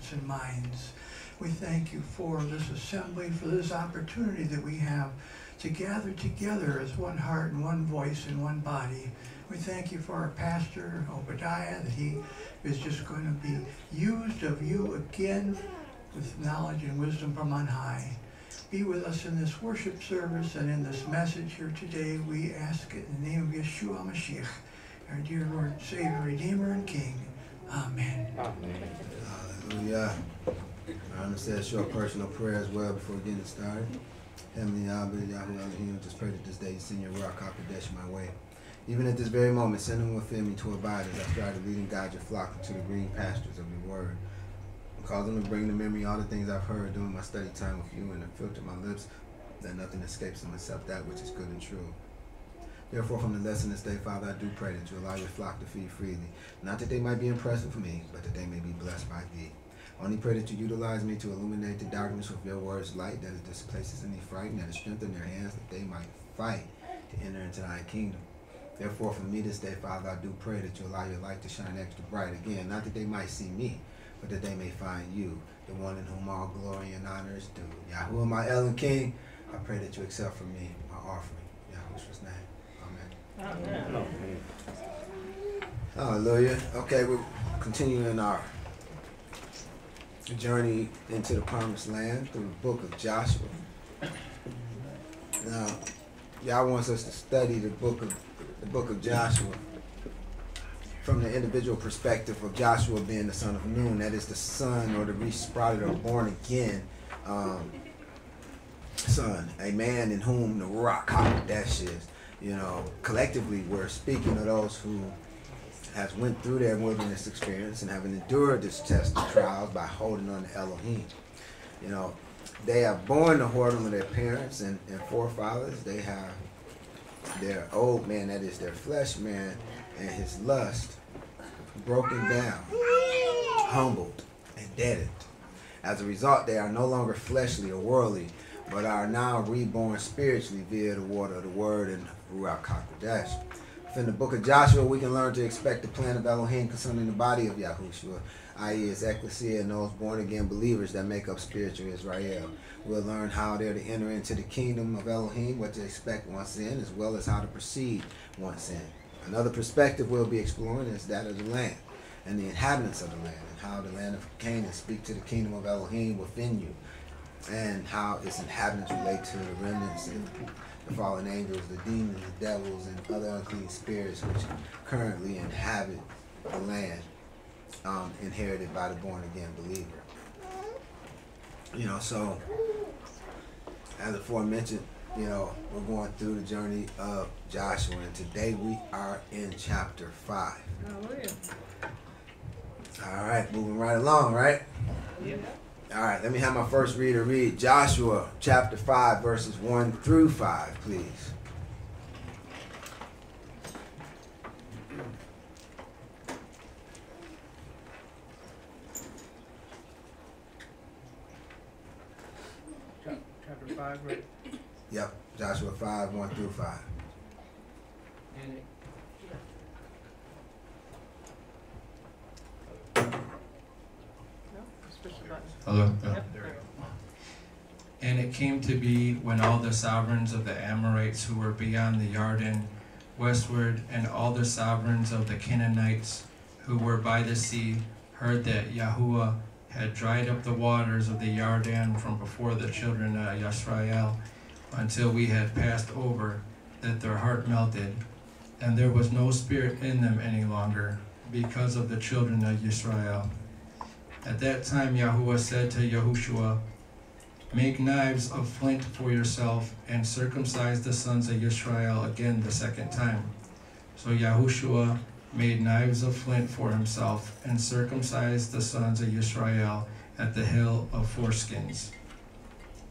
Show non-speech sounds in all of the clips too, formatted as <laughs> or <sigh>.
hearts and minds. We thank you for this assembly, for this opportunity that we have to gather together as one heart and one voice and one body. We thank you for our pastor, Obadiah, that he is just going to be used of you again with knowledge and wisdom from on high. Be with us in this worship service and in this message here today. We ask it in the name of Yeshua Mashiach, our dear Lord, Savior, Redeemer, and King. Amen. Hallelujah. To say a short personal prayer as well before getting started. Heavenly Abba, Yahweh Elohim, just pray that this day you send your Ruach HaKodesh my way. Even at this very moment, send them within me to abide as I strive to lead and guide your flock into the green pastures of your word. Cause them to bring to memory all the things I've heard during my study time with you and to filter my lips that nothing escapes them except that which is good and true. Therefore, from the lesson this day, Father, I do pray that you allow your flock to feed freely. Not that they might be impressed with me, but that they may be blessed by thee. Only pray that you utilize me to illuminate the darkness with your words light, that it displaces any fright, and that it strengthen their hands, that they might fight to enter into thy kingdom. Therefore, for me this day, Father, I do pray that you allow your light to shine extra bright again, not that they might see me, but that they may find you, the one in whom all glory and honor is due. Yahuwah, my Ellen King, I pray that you accept from me my offering. Yahushua's name. Amen. Amen. Hallelujah. Okay, we're continuing our journey into the promised land through the book of Joshua. Now, Yah wants us to study the book of the book of Joshua from the individual perspective of Joshua being the son of Nun, that is the son or the resprouted or born again um, son, a man in whom the Ruach HaKodesh is. You know, collectively, we're speaking of those who has went through their wilderness experience and having endured this test of trials by holding on to Elohim. You know, they have borne the whoredom of their parents and, and forefathers. They have their old man, that is their flesh man, and his lust broken down, humbled, and deadened. As a result, they are no longer fleshly or worldly, but are now reborn spiritually via the water of the word and Ruach HaKodesh. From the book of Joshua, we can learn to expect the plan of Elohim concerning the body of Yahushua, i.e., his ecclesia and those born again believers that make up spiritual Israel. We'll learn how they're to enter into the kingdom of Elohim, what to expect once in, as well as how to proceed once in. Another perspective we'll be exploring is that of the land and the inhabitants of the land, and how the land of Canaan speak to the kingdom of Elohim within you, and how its inhabitants relate to the remnants fallen angels, the demons, the devils, and other unclean spirits which currently inhabit the land um, inherited by the born again believer. You know, so as aforementioned, you know, we're going through the journey of Joshua, and today we are in chapter 5. Hallelujah. All right, moving right along, right? Yeah. All right, let me have my first reader read Joshua chapter 5, verses 1 through 5, please. Chap- Chapter five, right? Yep, Joshua 5, 1 through 5. And it, no, just push the. Hello. Yep, there we go. And it came to be when all the sovereigns of the Amorites who were beyond the Yarden westward, and all the sovereigns of the Canaanites who were by the sea, heard that Yahuwah had dried up the waters of the Yarden from before the children of Yisrael, until we had passed over, that their heart melted, and there was no spirit in them any longer, because of the children of Yisrael. At that time Yahuwah said to Yahushua, Make knives of flint for yourself, and circumcise the sons of Israel again the second time. So Yahushua made knives of flint for himself, and circumcised the sons of Israel at the hill of foreskins.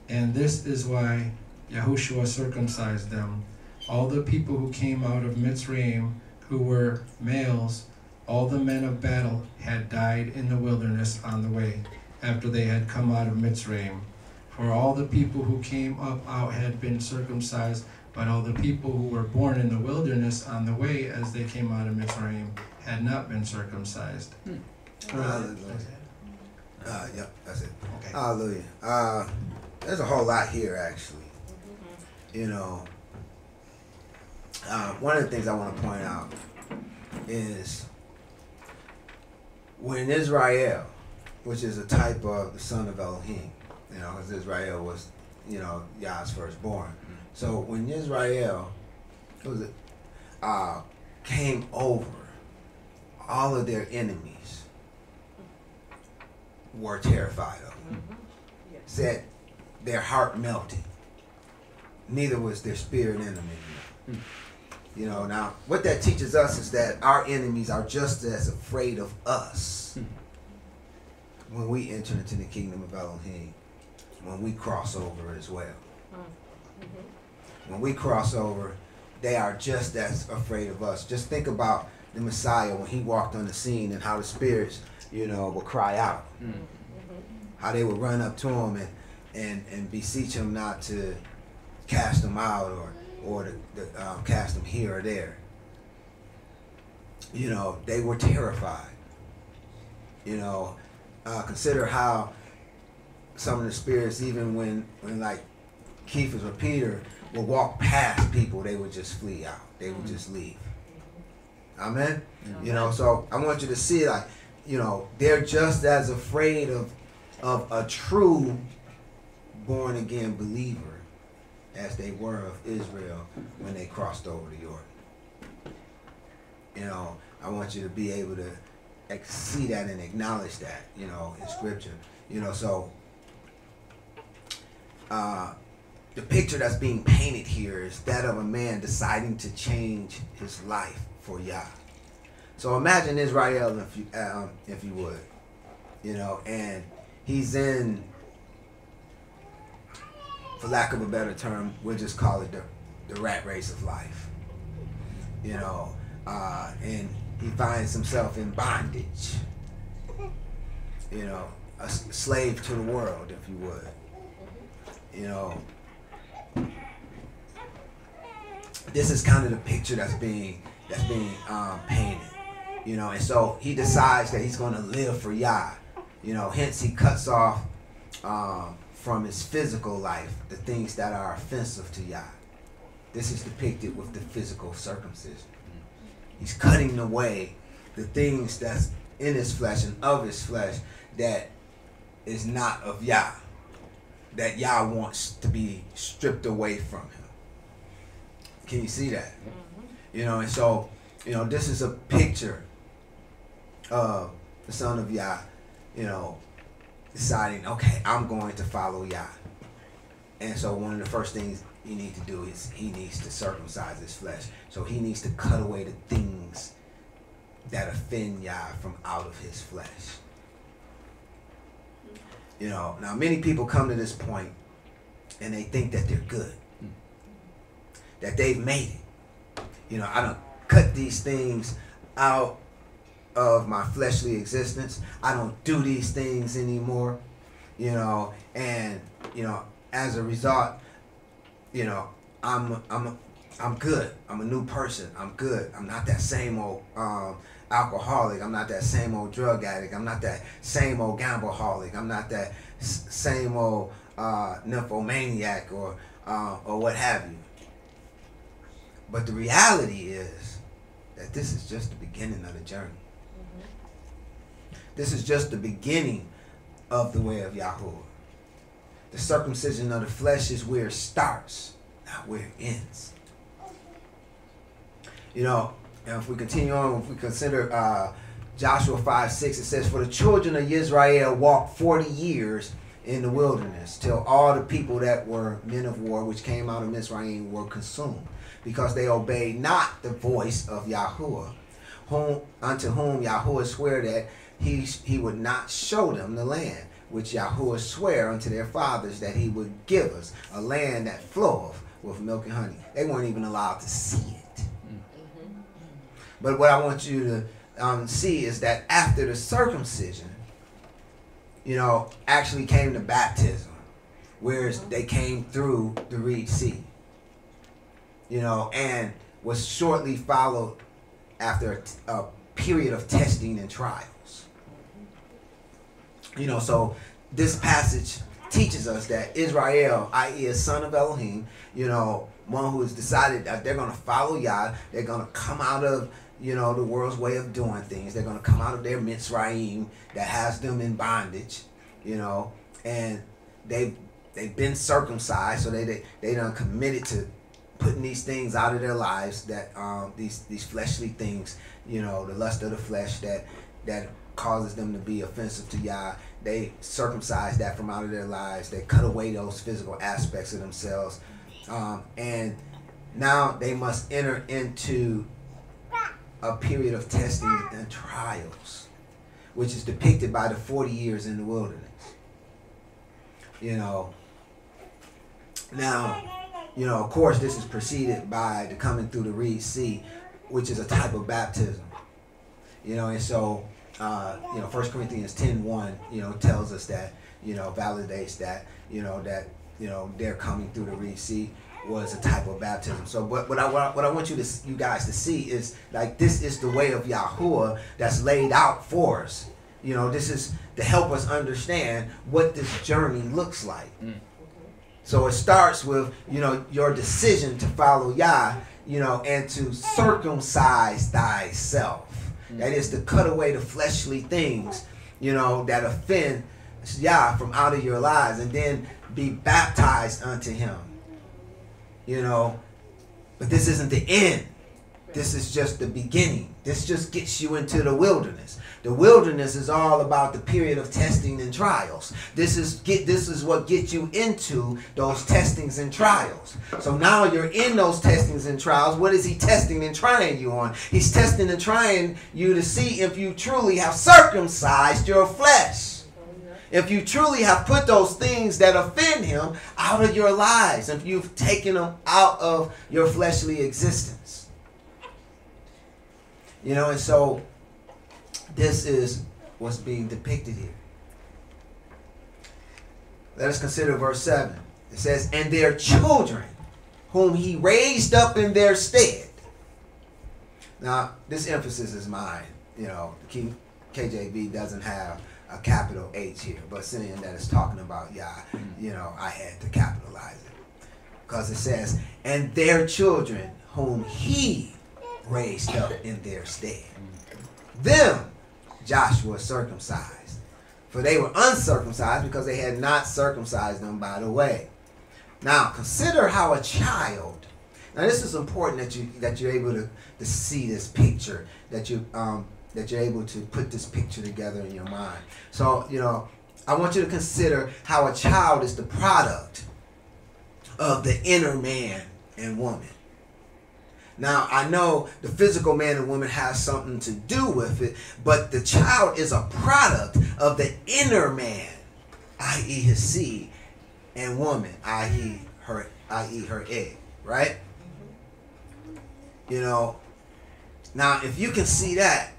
And this is why Yahushua circumcised them. All the people who came out of Mitzrayim, who were males, all the men of battle had died in the wilderness on the way, after they had come out of Mitzrayim. For all the people who came up out had been circumcised, but all the people who were born in the wilderness on the way as they came out of Mitzrayim had not been circumcised. Hallelujah. Uh, yep, that's it. Okay. Hallelujah. Uh, there's a whole lot here, actually. You know, uh, one of the things I want to point out is when Israel, which is a type of the son of Elohim, you know, because Israel was, you know, Yah's firstborn. So when Israel was it, uh, came over, all of their enemies were terrified of them. Yes. Said their heart melted. Neither was their spirit enemy. You know, now what that teaches us is that our enemies are just as afraid of us hmm. when we enter into the kingdom of Elohim, when we cross over as well. Hmm. When we cross over, they are just as afraid of us. Just think about the Messiah when he walked on the scene and how the spirits, you know, would cry out. Hmm. How they would run up to him and, and, and beseech him not to cast them out or, or to, to um, cast them here or there. You know, they were terrified. You know, uh, consider how some of the spirits, even when, when like Kepha's or Peter would walk past people, they would just flee out. They would just leave. Amen. You know, so I want you to see like, you know, they're just as afraid of of a true born again believer as they were of Israel when they crossed over the Jordan. You know, I want you to be able to see that and acknowledge that, you know, in scripture. You know, so uh, the picture that's being painted here is that of a man deciding to change his life for Yah. So imagine Israel, if you um, if you would, you know, and he's in, for lack of a better term, we'll just call it the the rat race of life. You know, uh, and he finds himself in bondage. You know, a slave to the world, if you would. You know, this is kind of the picture that's being that's being um, painted. You know, and so he decides that he's going to live for Yah. You know, hence he cuts off um, from his physical life the things that are offensive to Yah. This is depicted with the physical circumcision. He's cutting away the things that's in his flesh and of his flesh that is not of Yah. That Yah wants to be stripped away from him. Can you see that? Mm-hmm. You know, and so, you know, this is a picture of the son of Yah, you know, deciding, okay, I'm going to follow Yah. And so one of the first things he needs to do is he needs to circumcise his flesh. So he needs to cut away the things that offend Yah from out of his flesh. You know, now many people come to this point and they think that they're good. That they've made it. You know, I don't cut these things out of my fleshly existence. I don't do these things anymore. You know, and you know, as a result, you know, I'm I'm I'm good. I'm a new person. I'm good. I'm not that same old um, alcoholic. I'm not that same old drug addict. I'm not that same old gambleaholic. I'm not that s- same old uh, nymphomaniac or uh, or what have you. But the reality is that this is just the beginning of the journey. This is just the beginning of the way of Yahuwah. The circumcision of the flesh is where it starts, not where it ends. You know, if we continue on, if we consider uh, Joshua 5 6, it says, For the children of Israel walked 40 years in the wilderness till all the people that were men of war which came out of Mitzrayim were consumed because they obeyed not the voice of Yahuwah, whom, unto whom Yahuwah sware that he, he would not show them the land which Yahuwah sware unto their fathers that he would give us, a land that floweth with milk and honey. They weren't even allowed to see it. But what I want you to um, see is that after the circumcision, you know, actually came the baptism, whereas they came through the Reed Sea, you know, and was shortly followed after a, t- a period of testing and trials. You know, so this passage teaches us that Israel, i.e., a son of Elohim, you know, one who has decided that they're going to follow Yah, they're going to come out of, you know, the world's way of doing things. They're going to come out of their Mitzrayim that has them in bondage, you know, and they they've been circumcised, so they they they done committed to putting these things out of their lives that um these these fleshly things, you know, the lust of the flesh that that causes them to be offensive to Yah. They circumcise that from out of their lives. They cut away those physical aspects of themselves, um, and now they must enter into a period of testing and trials, which is depicted by the forty years in the wilderness. You know. Now, you know, of course, this is preceded by the coming through the Reed Sea, which is a type of baptism. You know, and so, uh, you know, First Corinthians 10 1, you know, tells us that, you know, validates that, you know, that, you know, they're coming through the Reed Sea was a type of baptism. So, what, what I what I- what I want you to you guys to see is like this is the way of Yahuwah that's laid out for us. You know, this is to help us understand what this journey looks like. So it starts with, you know, your decision to follow Yah, you know, and to circumcise thyself. That is to cut away the fleshly things, you know, that offend Yah from out of your lives and then be baptized unto him. You know, but this isn't the end. This is just the beginning. This just gets you into the wilderness. The wilderness is all about the period of testing and trials. This is get this is what gets you into those testings and trials. So now you're in those testings and trials. What is he testing and trying you on? He's testing and trying you to see if you truly have circumcised your flesh. If you truly have put those things that offend him out of your lives, if you've taken them out of your fleshly existence. You know, and so this is what's being depicted here. Let us consider verse 7. It says, And their children, whom he raised up in their stead. Now, this emphasis is mine. You know, King KJV doesn't have a capital H here, but seeing that it's talking about Yah, you know, I had to capitalize it. Because it says, And their children, whom he raised up in their stead. Them Joshua circumcised. For they were uncircumcised because they had not circumcised them by the way. Now consider how a child. Now this is important that you that you're able to, to see this picture, that you um that you're able to put this picture together in your mind. So, you know, I want you to consider how a child is the product of the inner man and woman. Now, I know the physical man and woman has something to do with it, but the child is a product of the inner man, i.e., his seed, and woman, i.e., her, i.e., her egg, right? You know, now if you can see that,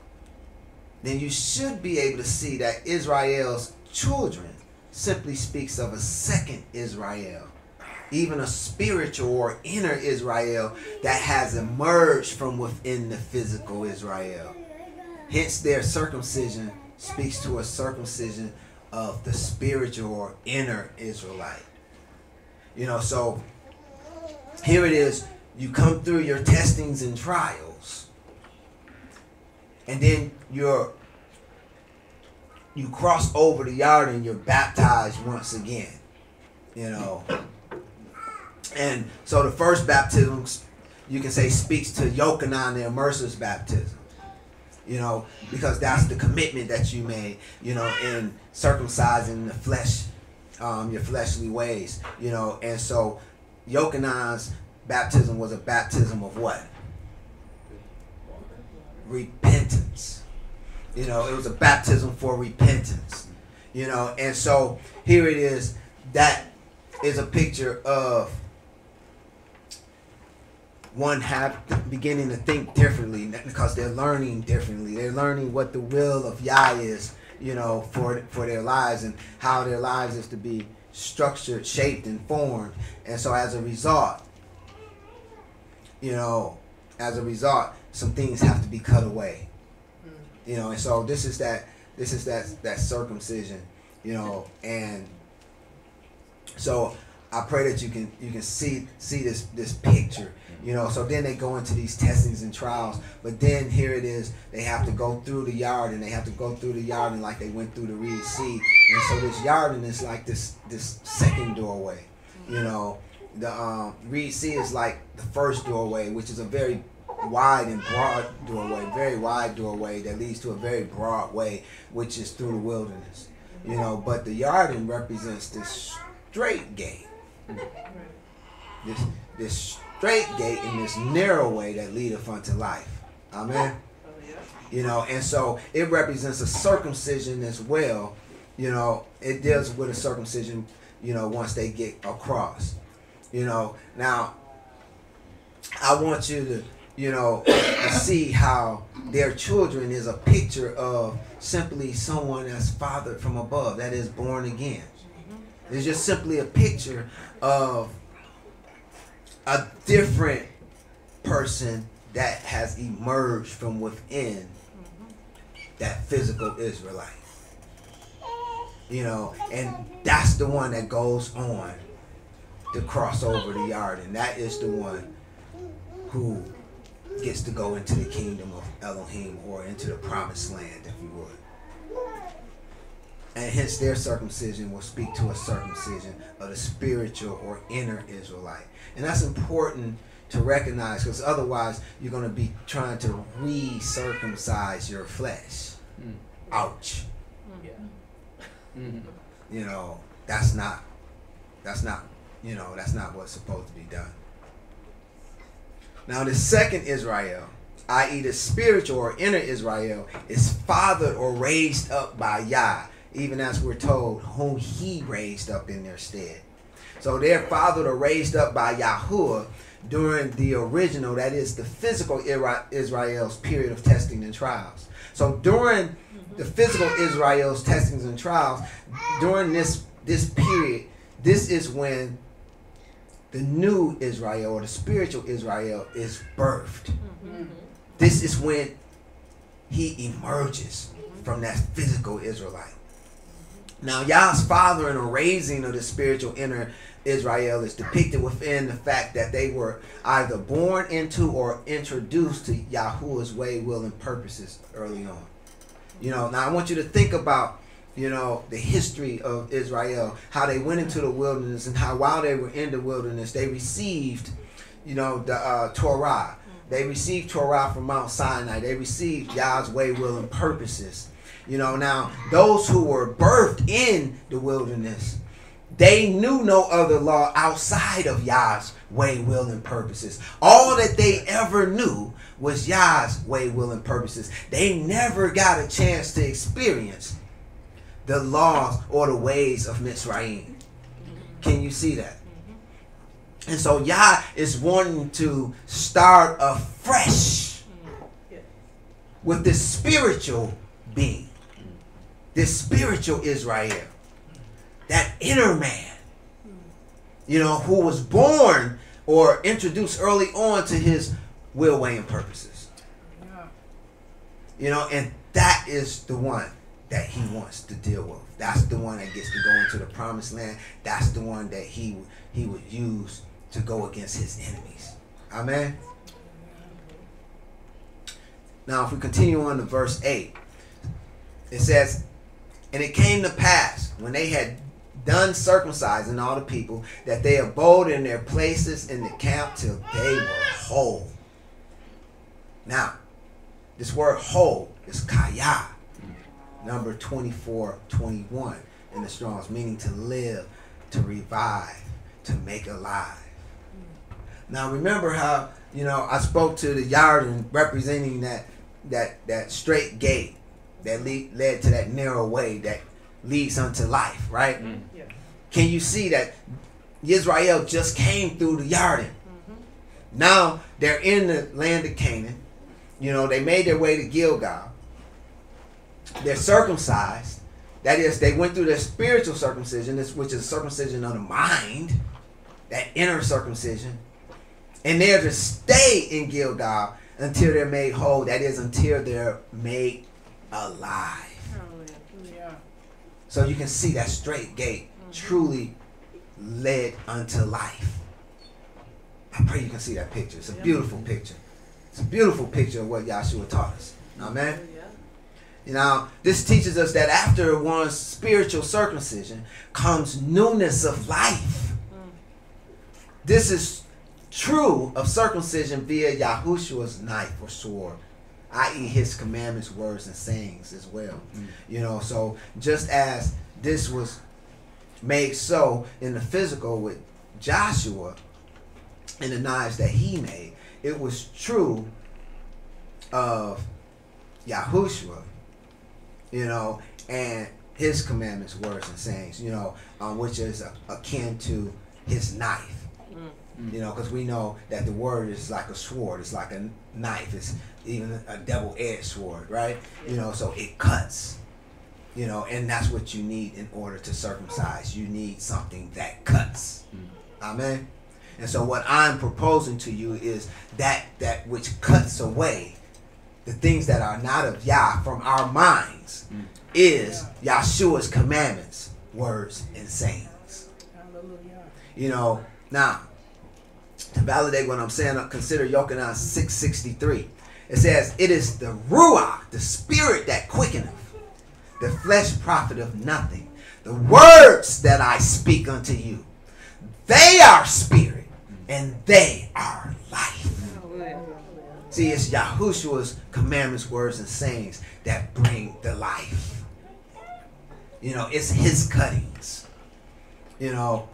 then you should be able to see that Israel's children simply speaks of a second Israel even a spiritual or inner Israel that has emerged from within the physical Israel. Hence, their circumcision speaks to a circumcision of the spiritual or inner Israelite. You know, so here it is. You come through your testings and trials, and then you're you cross over the Yarden you're baptized once again. You know, and so the first baptism, you can say, speaks to Yochanan the immerser's baptism. You know, because that's the commitment that you made, you know, in circumcising the flesh, um, your fleshly ways, you know. And so Yochanan's baptism was a baptism of what? Repentance. You know, it was a baptism for repentance. You know, and so here it is. That is a picture of one have beginning to think differently because they're learning differently. They're learning what the will of Yah is, you know, for for their lives and how their lives is to be structured, shaped, and formed. And so as a result, you know, as a result, some things have to be cut away. Mm. You know, and so this is that this is that that circumcision You know, and so I pray that you can you can see see this this picture. You know, so then they go into these testings and trials, but then here it is, they have to go through the Yarden they have to go through the Yarden like they went through the Reed Sea. And so this Yarden is like this this second doorway. You know, the um, Reed Sea is like the first doorway, which is a very wide and broad doorway, very wide doorway that leads to a very broad way, which is through the wilderness. You know, but the Yarden represents this straight gate, this this straight gate in this narrow way that leadeth unto life. Amen. You know, and so it represents a circumcision as well. You know, it deals with a circumcision. You know, once they get across. You know, now I want you to, you know, to see how their children is a picture of simply someone that's fathered from above, that is born again. It's just simply a picture of a different person that has emerged from within that physical Israelite. You know, and that's the one that goes on to cross over the Yarden, and that is the one who gets to go into the kingdom of Elohim or into the promised land, if you would. And hence their circumcision will speak to a circumcision of the spiritual or inner Israelite. And that's important to recognize because otherwise you're going to be trying to re-circumcise your flesh. Mm. Ouch. Yeah. Mhm. <laughs> You know, that's not, that's not, you know, that's not what's supposed to be done. Now, the second Israel, i.e., the spiritual or inner Israel, is fathered or raised up by Yah, even as we're told, whom he raised up in their stead. So they're fathered raised up by Yahuwah during the original, that is the physical Israel's period of testing and trials. So during the physical Israel's testings and trials, during this this period, this is when the new Israel or the spiritual Israel is birthed. Mm-hmm. This is when he emerges from that physical Israelite. Now, Yah's fathering and a raising of the spiritual inner Israel is depicted within the fact that they were either born into or introduced to Yahuwah's way, will, and purposes early on. You know, now I want you to think about, you know, the history of Israel, how they went into the wilderness, and how while they were in the wilderness, they received, you know, the uh, Torah. They received Torah from Mount Sinai. They received Yah's way, will, and purposes. You know, now those who were birthed in the wilderness, they knew no other law outside of Yah's way, will, and purposes. All that they ever knew was Yah's way, will, and purposes. They never got a chance to experience the laws or the ways of Mitzrayim. Can you see that? And so Yah is wanting to start afresh mm-hmm. with this spiritual being, this spiritual Israel, that inner man, you know, who was born or introduced early on to his will, way, and purposes. You know, and that is the one that he wants to deal with. That's the one that gets to go into the promised land. That's the one that he he would use to go against his enemies. Amen. Now, if we continue on to verse 8, it says, And it came to pass when they had done circumcising all the people that they abode in their places in the camp till they were whole. Now, this word whole is chayah, number 24, 21 in the Strong's, meaning to live, to revive, to make alive. Now remember how, you know, I spoke to the Yarden representing that that that straight gate that lead, led to that narrow way that leads unto life, right? Mm. Yeah. Can you see that Israel just came through the Yarden? Now they're in the land of Canaan. You know, they made their way to Gilgal. They're circumcised. That is, they went through their spiritual circumcision, which is circumcision of the mind, that inner circumcision. And they're to stay in Gilgal until they're made whole. That is, until they're made alive. Hallelujah. So you can see that straight gate mm-hmm. truly led unto life. I pray you can see that picture. It's a beautiful picture. It's a beautiful picture of what Yahshua taught us. Mm-hmm. Amen. You know, this teaches us that after one's spiritual circumcision comes newness of life. Mm. This is true of circumcision via Yahushua's knife or sword, i.e., his commandments, words, and sayings as well. You know, so just as this was made so in the physical with Joshua and the knives that he made, it was true of Yahushua, you know, and his commandments, words, and sayings, you know, um, which is a, akin to his knife. You know, because we know that the word is like a sword. It's like a knife. It's even a double-edged sword, right? You know, so it cuts. You know, and that's what you need in order to circumcise. You need something that cuts. Mm-hmm. Amen. And so what I'm proposing to you is that that which cuts away the things that are not of Yah from our minds mm. is Yahshua's commandments, words, and sayings. Hallelujah. You know, now to validate what I'm saying, consider Yochanan 663. It says, It is the Ruach, the spirit that quickeneth, the flesh profiteth nothing. The words that I speak unto you, they are spirit, and they are life. See, it's Yahushua's commandments, words, and sayings that bring the life. You know, it's his cuttings. You know,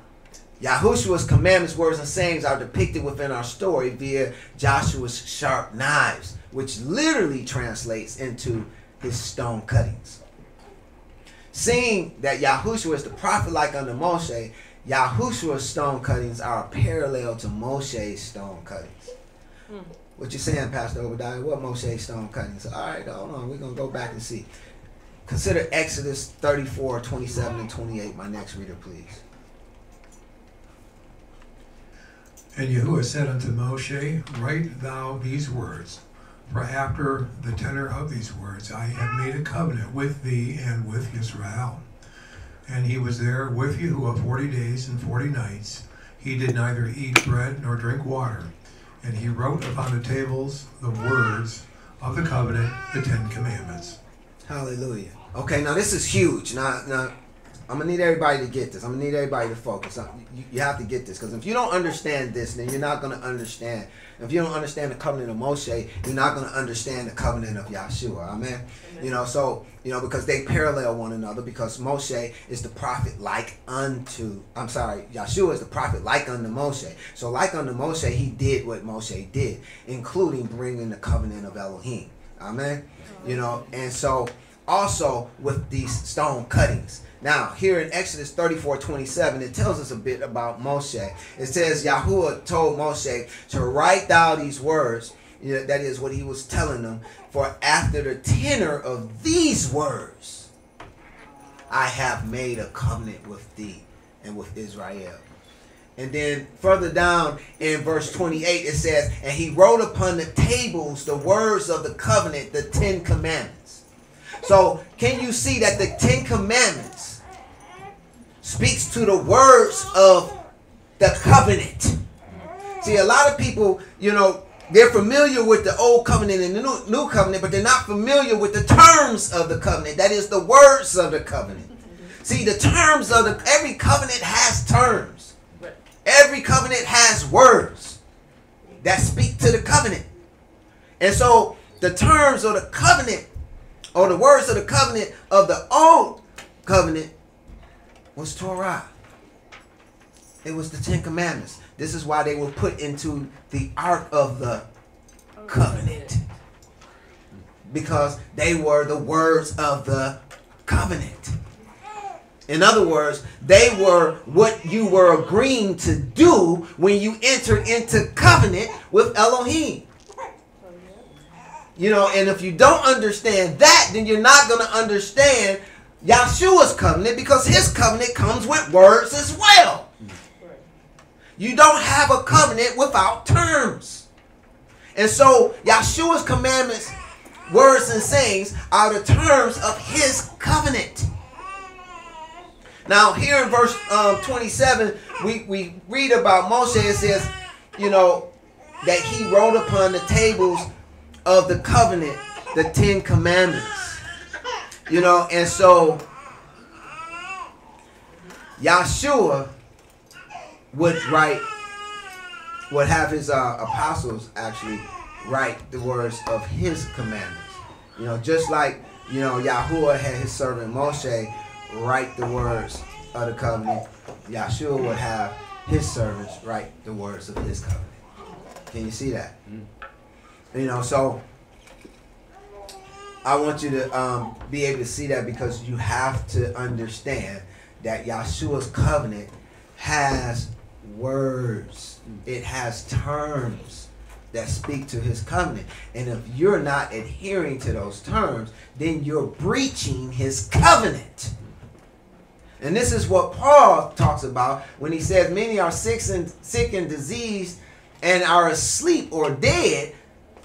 Yahushua's commandments, words, and sayings are depicted within our story via Joshua's sharp knives, which literally translates into his stone cuttings. Seeing that Yahushua is the prophet like unto Moshe, Yahushua's stone cuttings are parallel to Moshe's stone cuttings. Hmm. What you saying, Pastor Obadiah? What Moshe's stone cuttings? All right, hold on. We're going to go back and see. Consider Exodus 34, 27, and 28. My next reader, please. And Yahuwah said unto Moshe, Write thou these words, for after the tenor of these words I have made a covenant with thee and with Israel. And he was there with Yahuwah forty days and forty nights. He did neither eat bread nor drink water. And he wrote upon the tables the words of the covenant, the Ten Commandments. Hallelujah. Okay, now this is huge. Now, now I'm gonna need everybody to get this. I'm gonna need everybody to focus. Uh, You, you have to get this because if you don't understand this, then you're not gonna understand. If you don't understand the covenant of Moshe, you're not gonna understand the covenant of Yahshua. Amen. You know, so you know because they parallel one another. Because Moshe is the prophet like unto. I'm sorry, Yahshua is the prophet like unto Moshe. So like unto Moshe, he did what Moshe did, including bringing the covenant of Elohim. Amen. You know, and so also with these stone cuttings. Now, here in Exodus 34 27, it tells us a bit about Moshe. It says, Yahuwah told Moshe to write down these words. You know, that is what he was telling them. For after the tenor of these words, I have made a covenant with thee and with Israel. And then further down in verse 28, it says, And he wrote upon the tables the words of the covenant, the Ten Commandments. So, can you see that the Ten Commandments speaks to the words of the covenant? See, a lot of people, you know, they're familiar with the old covenant and the new, new covenant, but they're not familiar with the terms of the covenant. That is the words of the covenant. See, the terms of the every covenant has terms. Every covenant has words that speak to the covenant. And so the terms of the covenant or the words of the covenant of the old covenant was Torah. It was the Ten Commandments. This is why they were put into the Ark of the Covenant. Because they were the words of the covenant. In other words, they were what you were agreeing to do when you entered into covenant with Elohim. You know, and if you don't understand that, then you're not going to understand Yahshua's covenant because his covenant comes with words as well. You don't have a covenant without terms. And so Yahshua's commandments, words, and sayings are the terms of his covenant. Now, here in verse um, 27, we, we read about Moshe. It says, you know, that he wrote upon the tables of the covenant the Ten Commandments. You know, and so Yahshua would write, would have his uh, apostles actually write the words of his commandments. You know, just like, you know, Yahuwah had his servant Moshe write the words of the covenant, Yahshua would have his servants write the words of his covenant. Can you see that? You know, so I want you to um, be able to see that because you have to understand that Yahshua's covenant has words. It has terms that speak to his covenant. And if you're not adhering to those terms, then you're breaching his covenant. And this is what Paul talks about when he says many are sick and sick and diseased and are asleep or dead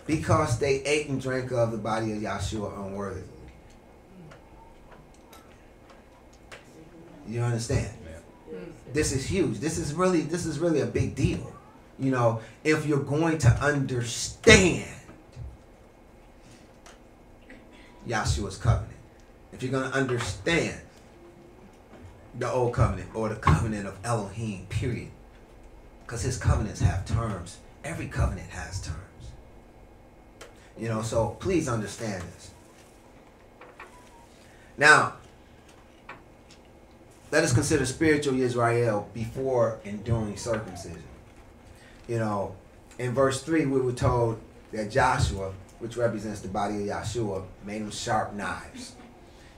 because they ate and drank of the body of Yahshua unworthily. You understand? This is huge. This is really this is really a big deal. You know, if you're going to understand Yahshua's covenant, if you're going to understand the old covenant or the covenant of Elohim, period. Because his covenants have terms. Every covenant has terms. You know, so please understand this. Now, let us consider spiritual Israel before and during circumcision. You know, in verse 3, we were told that Joshua, which represents the body of Yahshua, made them sharp knives.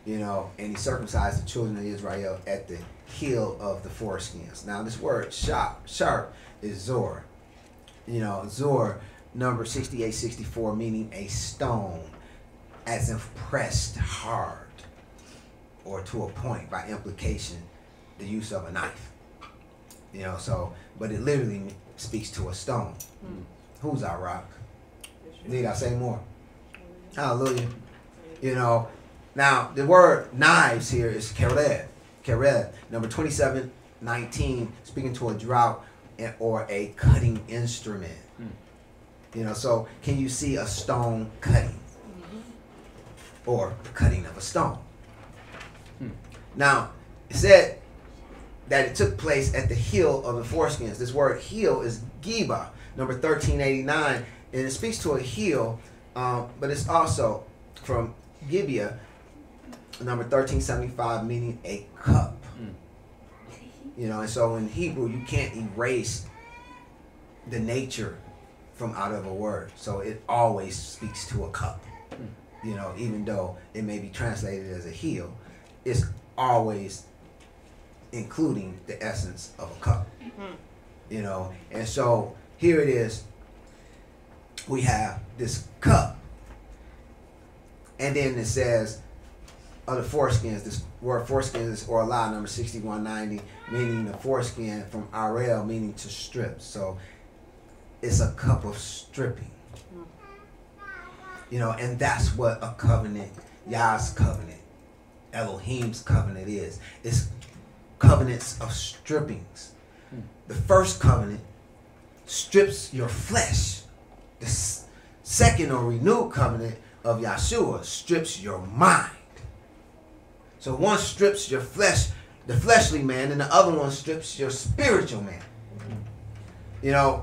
You know, and he circumcised the children of Israel at the heel of the foreskins. Now, this word sharp, sharp is Zor. You know, Zor, number 6864, meaning a stone, as if pressed hard or to a point by implication, the use of a knife. You know, so, but it literally speaks to a stone. Hmm. Who's our rock? Need I say more? Hallelujah. You know, now the word knives here is kered. Kered. Number 2719, speaking to a drought and- or a cutting instrument. You know, so can you see a stone cutting? Or the cutting of a stone. Now, it said that it took place at the heel of the foreskins. This word heel is Giba, number 1389, and it speaks to a heel, um, but it's also from Gibeah, number 1375, meaning a cup. You know, and so in Hebrew, you can't erase the nature from out of a word. So it always speaks to a cup. Hmm. You know, even though it may be translated as a heel, it's always including the essence of a cup. Hmm. You know, and so here it is. We have this cup, and then it says of the foreskins. This word foreskins or orlah number sixty one ninety, meaning the foreskin from Arel, meaning to strip. So it's a cup of stripping. You know, and that's what a covenant, Yah's covenant, Elohim's covenant is. It's covenants of strippings. The first covenant strips your flesh. The second or renewed covenant of Yahshua strips your mind. So one strips your flesh, the fleshly man, and the other one strips your spiritual man. You know,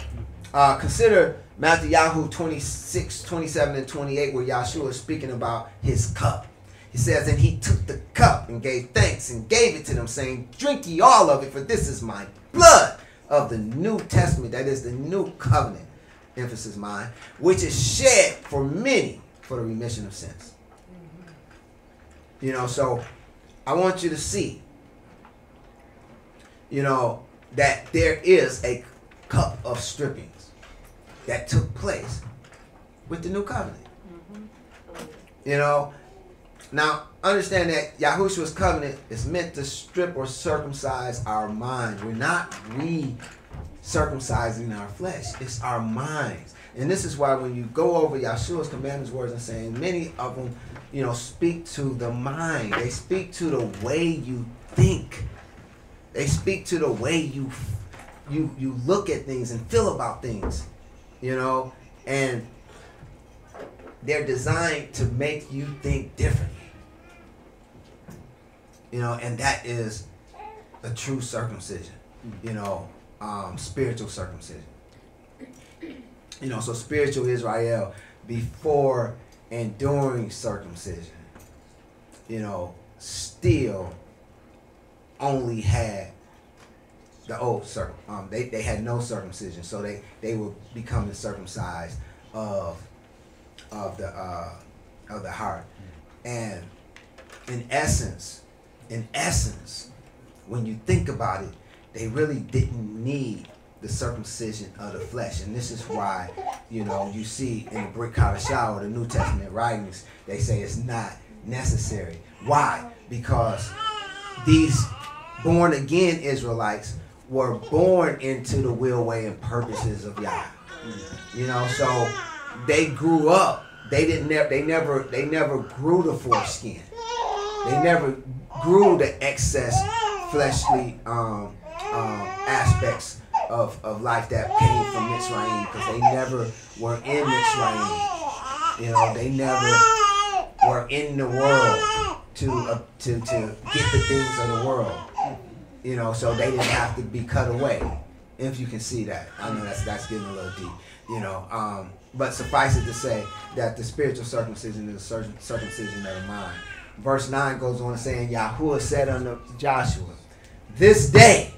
uh, consider Mattityahu 26, 27, and 28, where Yahshua is speaking about his cup. He says, And he took the cup and gave thanks and gave it to them, saying, Drink ye all of it, for this is my blood of the New Testament, that is the new covenant, emphasis mine, which is shed for many for the remission of sins. You know, so I want you to see, you know, that there is a cup of strippings that took place with the new covenant. You know, now understand that Yahushua's covenant is meant to strip or circumcise our minds. We're not re circumcising our flesh, it's our minds. And this is why when you go over Yahshua's commandments, words, and saying, many of them, you know, speak to the mind. They speak to the way you think. They speak to the way you you you look at things and feel about things, you know, and they're designed to make you think differently. You know, and that is a true circumcision. You know, um, spiritual circumcision. You know, so spiritual Israel before and during circumcision, you know, still only had the old circum. Um, they, they had no circumcision, so they they were becoming circumcised of of the uh, of the heart, and in essence, in essence, when you think about it, they really didn't need the circumcision of the flesh, and this is why you know you see in the Brit Chadashah or the New Testament writings they say it's not necessary. Why? Because these born again Israelites were born into the will, way, and purposes of Yah. You know, so they grew up. They didn't never. They never. They never grew the foreskin. They never grew the excess fleshly um, um, aspects of, of life that came from Mitzrayim because they never were in Mitzrayim. You know, they never were in the world to uh, to to get the things of the world. You know, so they didn't have to be cut away. If you can see that, I know that's that's getting a little deep. You know, um, but suffice it to say that the spiritual circumcision is a circum- circumcision of the mind. Verse nine goes on saying, Yahuwah said unto Joshua, "This day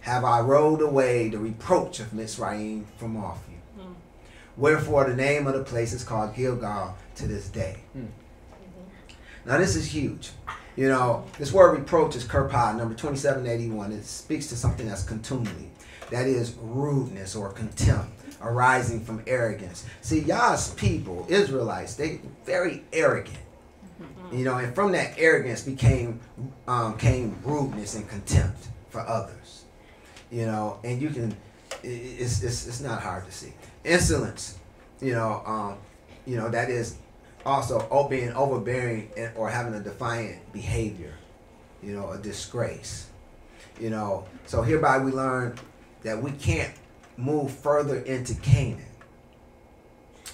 have I rolled away the reproach of Mitzrayim from off you." Wherefore the name of the place is called Gilgal to this day. Now this is huge. You know, this word reproach is kerpah, number 2781. It speaks to something that's contumely. That is rudeness or contempt arising from arrogance. See, Yah's people, Israelites, they very arrogant. You know, and from that arrogance became um, came rudeness and contempt for others. You know, and you can it's, it's, it's not hard to see. Insolence, you know, um, you know, that is also being overbearing and, or having a defiant behavior, you know, a disgrace. You know, so hereby we learn that we can't move further into Canaan.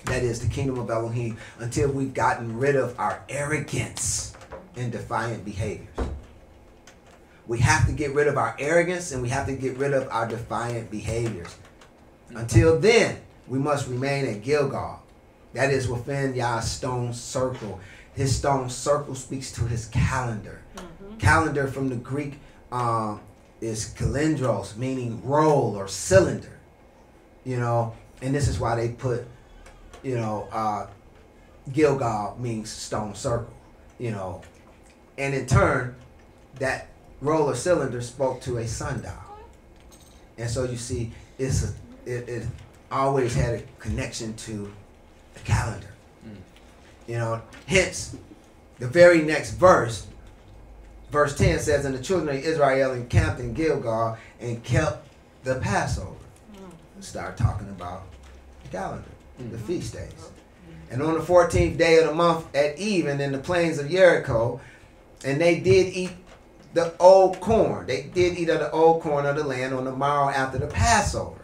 That is the kingdom of Elohim until we've gotten rid of our arrogance and defiant behaviors. We have to get rid of our arrogance and we have to get rid of our defiant behaviors. Until then, we must remain at Gilgal. That is within Yah's stone circle. His stone circle speaks to his calendar. Calendar from the Greek um, is kalendros, meaning roll or cylinder. You know, and this is why they put, you know, uh, Gilgal means stone circle. You know, and in turn, that roll or cylinder spoke to a sundial. And so you see, it's a, it, it always had a connection to the calendar. You know, hence the very next verse, verse 10 says, And the children of Israel encamped in Gilgal and kept the Passover. Mm. Start talking about the calendar, the mm-hmm. feast days. And on the 14th day of the month at even in the plains of Jericho, and they did eat the old corn. They did eat of the old corn of the land on the morrow after the Passover.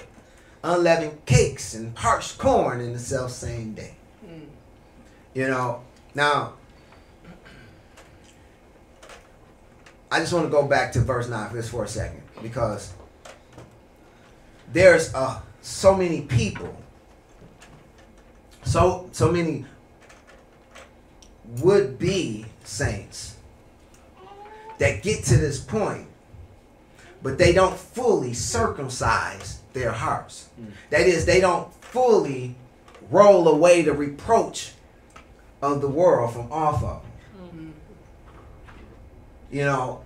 Unleavened cakes and parched corn in the self same day. You know, now I just want to go back to verse 9 for this for a second because there's uh, so many people, so so many would be saints that get to this point, but they don't fully circumcise their hearts. That is, they don't fully roll away the reproach of the world from off of them. You know,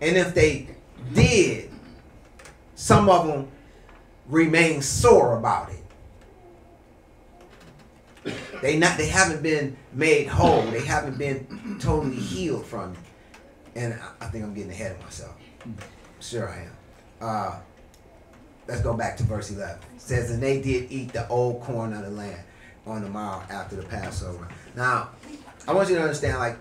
and if they did, some of them remain sore about it. They not they haven't been made whole. They haven't been totally healed from it. And I think I'm getting ahead of myself. Sure I am. Uh, let's go back to verse 11. It says, And they did eat the old corn of the land on the morrow after the Passover. Now, I want you to understand, like,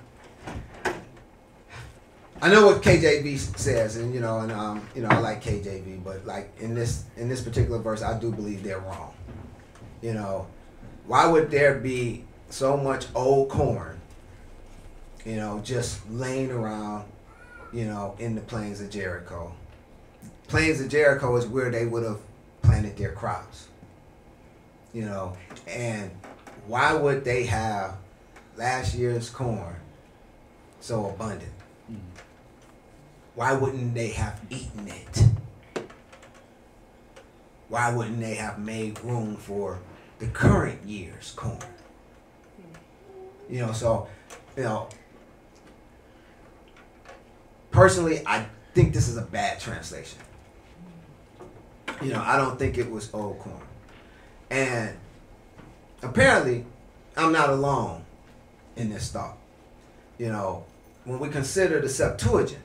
I know what KJV says, and you know, and um, you know, I like KJV, but like in this in this particular verse, I do believe they're wrong. You know, why would there be so much old corn? You know, just laying around, you know, in the plains of Jericho. Plains of Jericho is where they would have planted their crops. You know, and why would they have last year's corn so abundant? Mm. Why wouldn't they have eaten it? Why wouldn't they have made room for the current year's corn? Mm. You know, so, you know, personally, I think this is a bad translation. You know, I don't think it was old corn. And apparently, I'm not alone in this thought. You know, when we consider the Septuagint,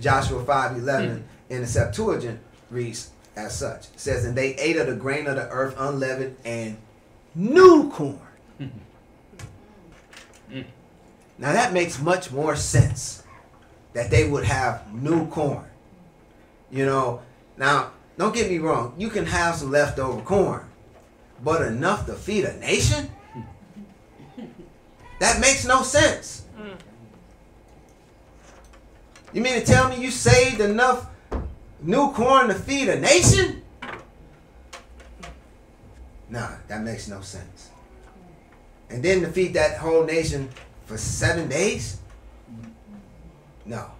Joshua 5 11 in the Septuagint reads as such. It says, And they ate of the grain of the earth unleavened and new corn. Mm. Now that makes much more sense that they would have new corn. You know, now don't get me wrong, you can have some leftover corn, but enough to feed a nation? That makes no sense. You mean to tell me you saved enough new corn to feed a nation? Nah, that makes no sense. And then to feed that whole nation for seven days? No.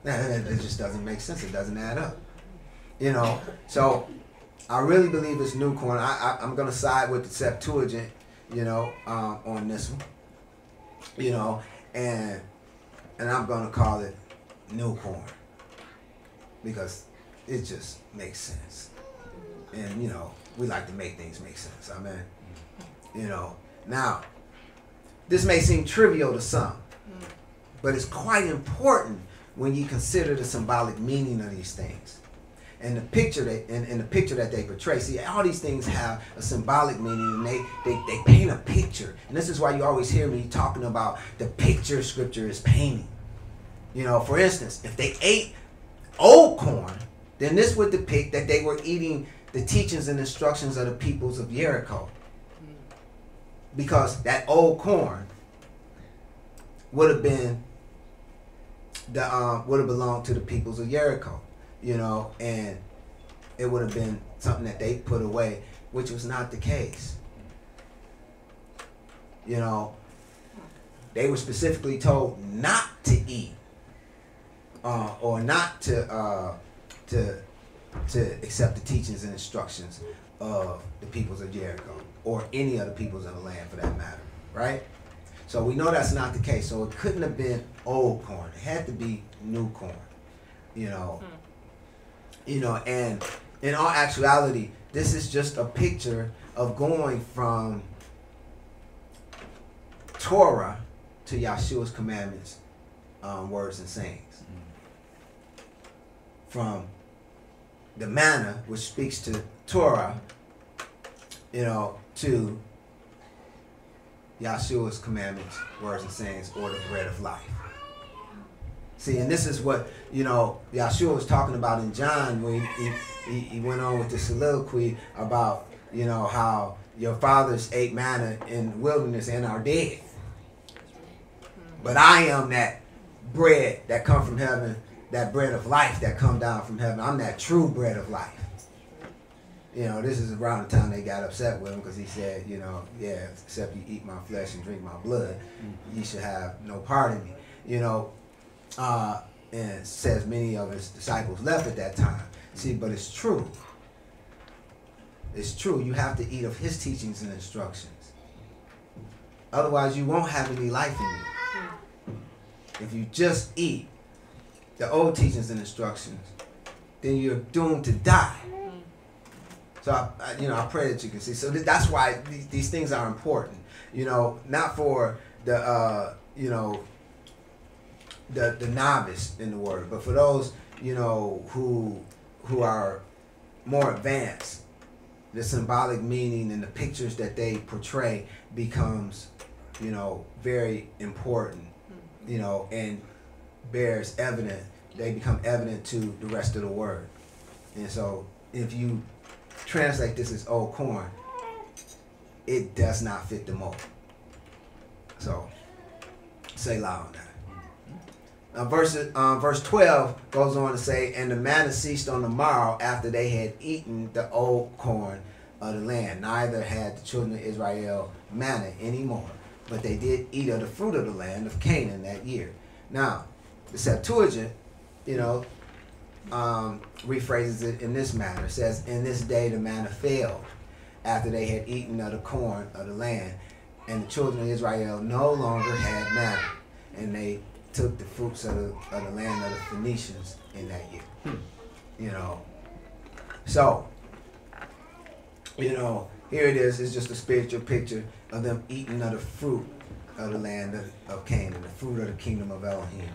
<laughs> That just doesn't make sense. It doesn't add up. You know, so I really believe it's new corn. I, I, I'm going to side with the Septuagint, you know, um, on this one. You know, and and I'm to call it new corn because it just makes sense. And you know, we like to make things make sense. I mean, you know, now this may seem trivial to some, but it's quite important when you consider the symbolic meaning of these things. And the picture that and, and the picture that they portray. See, all these things have a symbolic meaning and they, they, they paint a picture. And this is why you always hear me talking about the picture scripture is painting. You know, for instance, if they ate old corn, then this would depict that they were eating the teachings and instructions of the peoples of Jericho. Because that old corn would have been the um, would have belonged to the peoples of Jericho, you know, and it would have been something that they put away, which was not the case. You know, they were specifically told not to eat uh, or not to uh, to to accept the teachings and instructions of the peoples of Jericho or any other peoples in the land for that matter, right? So we know that's not the case. So it couldn't have been old corn. It had to be new corn. You know. You know, and in all actuality, this is just a picture of going from Torah to Yahshua's commandments, um, words and sayings. From the manna, which speaks to Torah, you know, to Yahshua's commandments, words and sayings, or the bread of life. See, and this is what, you know, Yahshua was talking about in John when he, he, he went on with the soliloquy about, you know, how your fathers ate manna in the wilderness and are dead. But I am that bread that come from heaven, that bread of life that come down from heaven. I'm that true bread of life. You know, this is around the time they got upset with him because he said, you know, yeah, except you eat my flesh and drink my blood, you should have no part in me. You know, uh, and says many of his disciples left at that time. See, but it's true. It's true. You have to eat of his teachings and instructions. Otherwise, you won't have any life in you. If you just eat the old teachings and instructions, then you're doomed to die. So, I, I, you know, I pray that you can see. So th- that's why these, things are important. You know, not for the, uh, you know, the the novice in the word, but for those you know who who are more advanced, the symbolic meaning and the pictures that they portray becomes, you know, very important you know, and bears evident. They become evident to the rest of the word. And so, if you translate this as old corn, it does not fit the mold. So, say loud on that. Now, verse, um, verse 12 goes on to say, And the manna ceased on the morrow after they had eaten the old corn of the land. Neither had the children of Israel manna anymore, but they did eat of the fruit of the land of Canaan that year. Now, the Septuagint, you know, um, rephrases it in this manner. It says, In this day the manna failed after they had eaten of the corn of the land, and the children of Israel no longer had manna, and they took the fruits of the, of the land of the Phoenicians in that year. You know, so you know, here it is. It's just a spiritual picture of them eating of the fruit of the land of, of Canaan, the fruit of the kingdom of Elohim.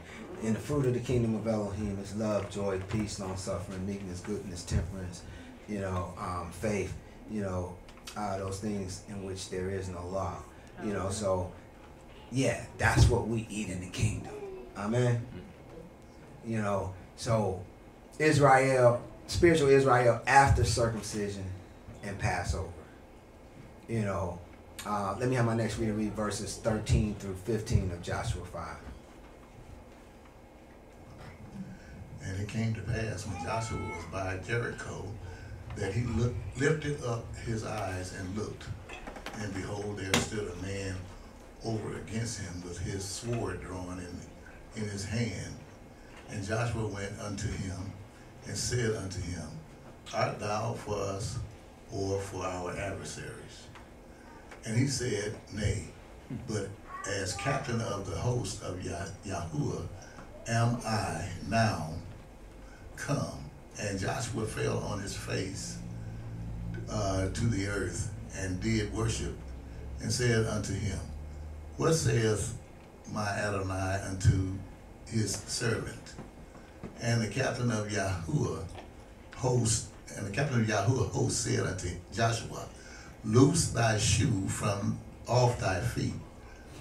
And the fruit of the kingdom of Elohim is love, joy, peace, long suffering, meekness, goodness, temperance, you know, um, faith, you know, uh, those things in which there is no law. You know, so yeah, that's what we eat in the kingdom. Amen. You know, so Israel, spiritual Israel after circumcision and Passover. You know, uh, let me have my next reader read verses 13 through 15 of Joshua 5. And it came to pass when Joshua was by Jericho that he looked, lifted up his eyes and looked, and behold, there stood a man over against him with his sword drawn in, in his hand. And Joshua went unto him and said unto him, Art thou for us or for our adversaries? And he said, Nay, but as captain of the host of Yah- Yahuwah am I now come. And Joshua fell on his face uh, to the earth and did worship and said unto him, What saith my Adonai unto his servant? And the captain of Yahuwah host and the captain of Yahuwah host said unto Joshua, Loose thy shoe from off thy feet,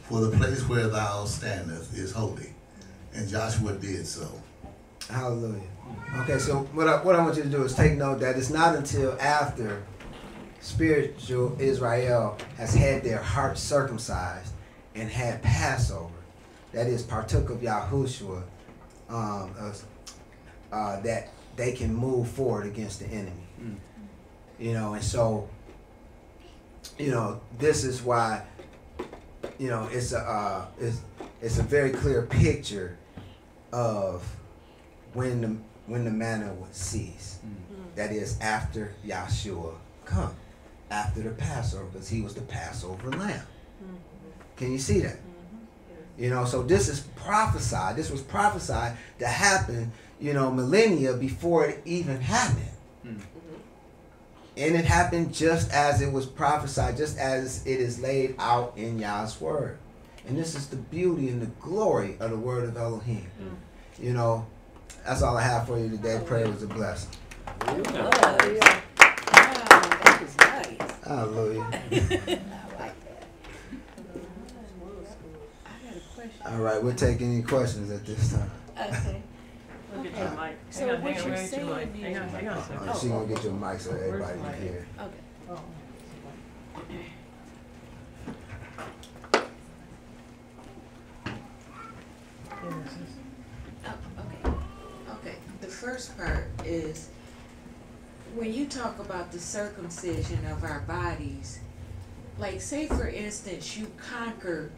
for the place where thou standest is holy. And Joshua did so. Hallelujah. Okay, so what I, what I want you to do is take note that it's not until after spiritual Israel has had their heart circumcised and had Passover, that is, partook of Yahushua, um, uh, uh, that they can move forward against the enemy. You know, and so, you know, this is why, you know, it's a uh, it's it's a very clear picture of when the when the manna would cease. Mm. That is after Yahshua come, after the Passover, because he was the Passover lamb. Mm-hmm. Can you see that? Mm-hmm. You know, so this is prophesied. This was prophesied to happen, you know, millennia before it even happened. Mm. Mm-hmm. And it happened just as it was prophesied, just as it is laid out in Yah's word. And this is the beauty and the glory of the word of Elohim. Mm. You know, that's all I have for you today. Pray it was a blessing. Wow, that was nice. Hallelujah. I like that. I got a question. All right, we're taking any questions at this time. Okay. Look at your Okay. mic. So Hang on, what hang on, you're wait till your mic. Hang on, hang on a second. Uh, she gonna get your mic so everybody Where's can hear. Okay. Oh. Oh, okay. Okay. The first part is when you talk about the circumcision of our bodies, like say for instance you conquer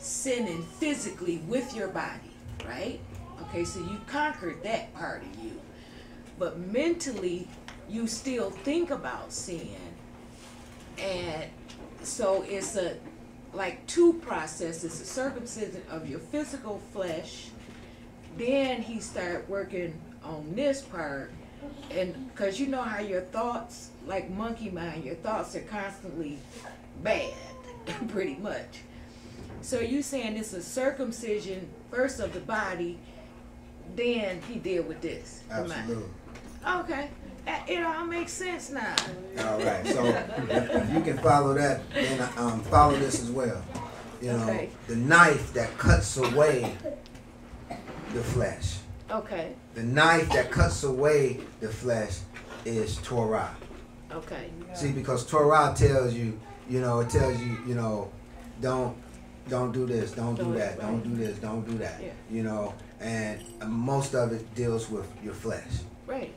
sinning physically with your body, right? Okay, so you conquered that part of you. But mentally you still think about sin. And so it's a like two processes, the circumcision of your physical flesh then he started working on this part and because you know how your thoughts like monkey mind your thoughts are constantly bad <laughs> pretty much so you saying it's a circumcision first of the body then he did with this. Absolutely. okay it all makes sense now All right. So <laughs> if, if you can follow that, then um, follow this as well. You know, Okay. the knife that cuts away the flesh. Okay, The knife that cuts away the flesh is Torah. okay, See, because Torah tells you, you know, it tells you, you know, don't don't do this, don't do Do that, don't do this, don't do that. Yeah. You know, and uh, most of it deals with your flesh. right,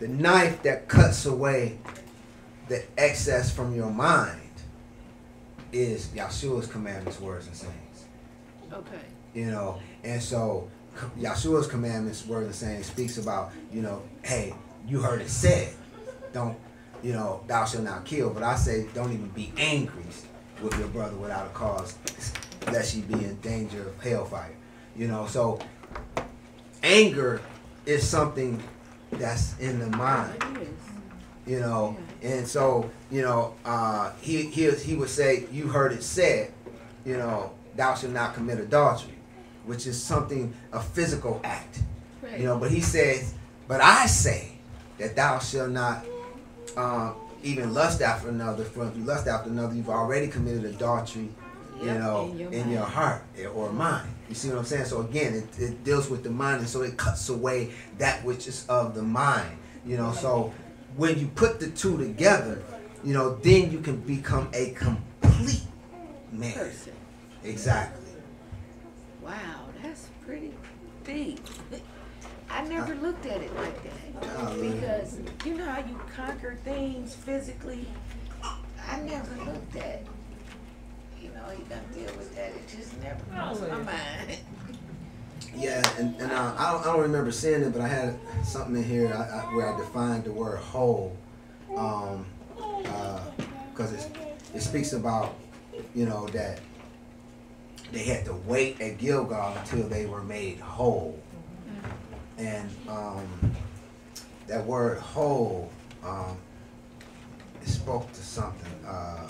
The knife that cuts away the excess from your mind is Yahshua's commandments, words, and sayings. okay, You know, and so Yahshua's commandments, words, and sayings speaks about, you know, hey, you heard it said, don't, you know, thou shalt not kill. But I say, don't even be angry with your brother without a cause, lest ye be in danger of hellfire. You know, so anger is something that's in the mind you know. And so, you know, uh, he he he would say, "You heard it said, you know, thou shalt not commit adultery," which is something a physical act, right. you know. But he says, "But I say that thou shalt not uh, even lust after another. For if you lust after another, you've already committed adultery." You know, in your in your heart eh, or mind. You see what I'm saying? So again, it, it deals with the mind, and so it cuts away that which is of the mind. You know, so when you put the two together, you know, then you can become a complete man. Person, Exactly. Wow, that's pretty deep. I never looked at it like that, Golly. because you know how you conquer things physically? I never looked at, you know, you gotta deal with that, it just never crossed my mind. Yeah, and, and uh, I, don't, I don't remember seeing it, but I had something in here I, I, where I defined the word whole, um, because it it speaks about you know that they had to wait at Gilgal until they were made whole, and um, that word whole um, it spoke to something. Uh,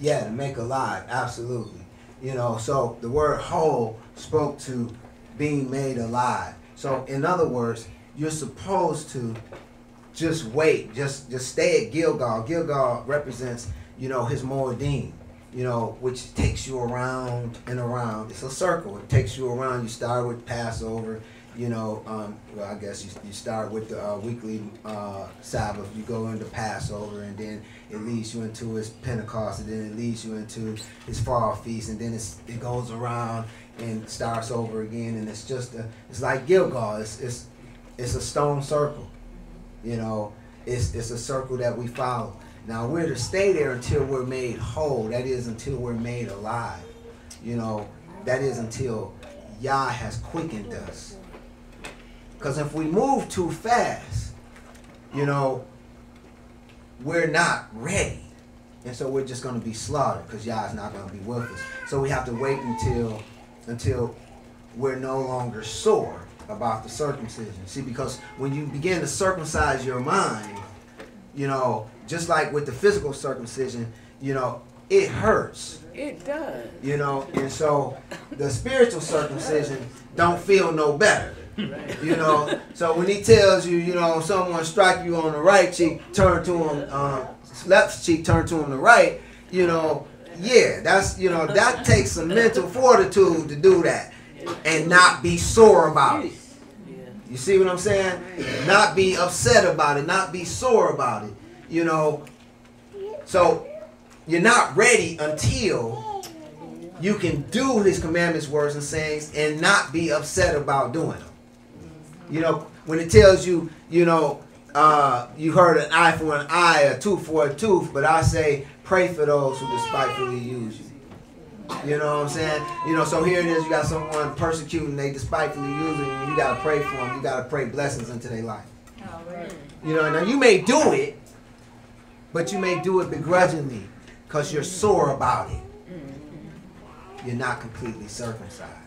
yeah, to make alive, absolutely. You know, so the word whole spoke to being made alive. So in other words, you're supposed to just wait, just just stay at Gilgal. Gilgal represents, you know, his Moedim, you know, which takes you around and around. It's a circle. It takes you around. You start with Passover, you know, um, well, I guess you, you start with the uh, weekly uh, Sabbath. You go into Passover, and then it leads you into his Pentecost, and then it leads you into his fall feast, and then it goes around and starts over again. And it's just a, it's like Gilgal. It's it's it's a stone circle. You know, it's it's a circle that we follow. Now we're to stay there until we're made whole. That is until we're made alive. You know, that is until Yah has quickened us. Because if we move too fast, you know, we're not ready. And so we're just going to be slaughtered because Yah is not going to be with us. So we have to wait until until we're no longer sore about the circumcision. See, because when you begin to circumcise your mind, you know, just like with the physical circumcision, you know, it hurts. It does. you know and so the spiritual circumcision don't feel no better. You know so when he tells you you know someone strike you on the right cheek turn to him um, left cheek turn to him the right you know yeah that's you know that takes some mental fortitude to do that and not be sore about it. You see what i'm saying? Not be upset about it not be sore about it you know so you're not ready until you can do his commandments, words, and sayings and not be upset about doing them. You know, when it tells you, you know, uh, you heard an eye for an eye, a tooth for a tooth, but I say, pray for those who despitefully use you. You know what I'm saying? You know, so here it is, you got someone persecuting, they despitefully using you, you gotta pray for them, you gotta pray blessings into their life. You know, now you may do it, but you may do it begrudgingly because you're sore about it. You're not completely circumcised.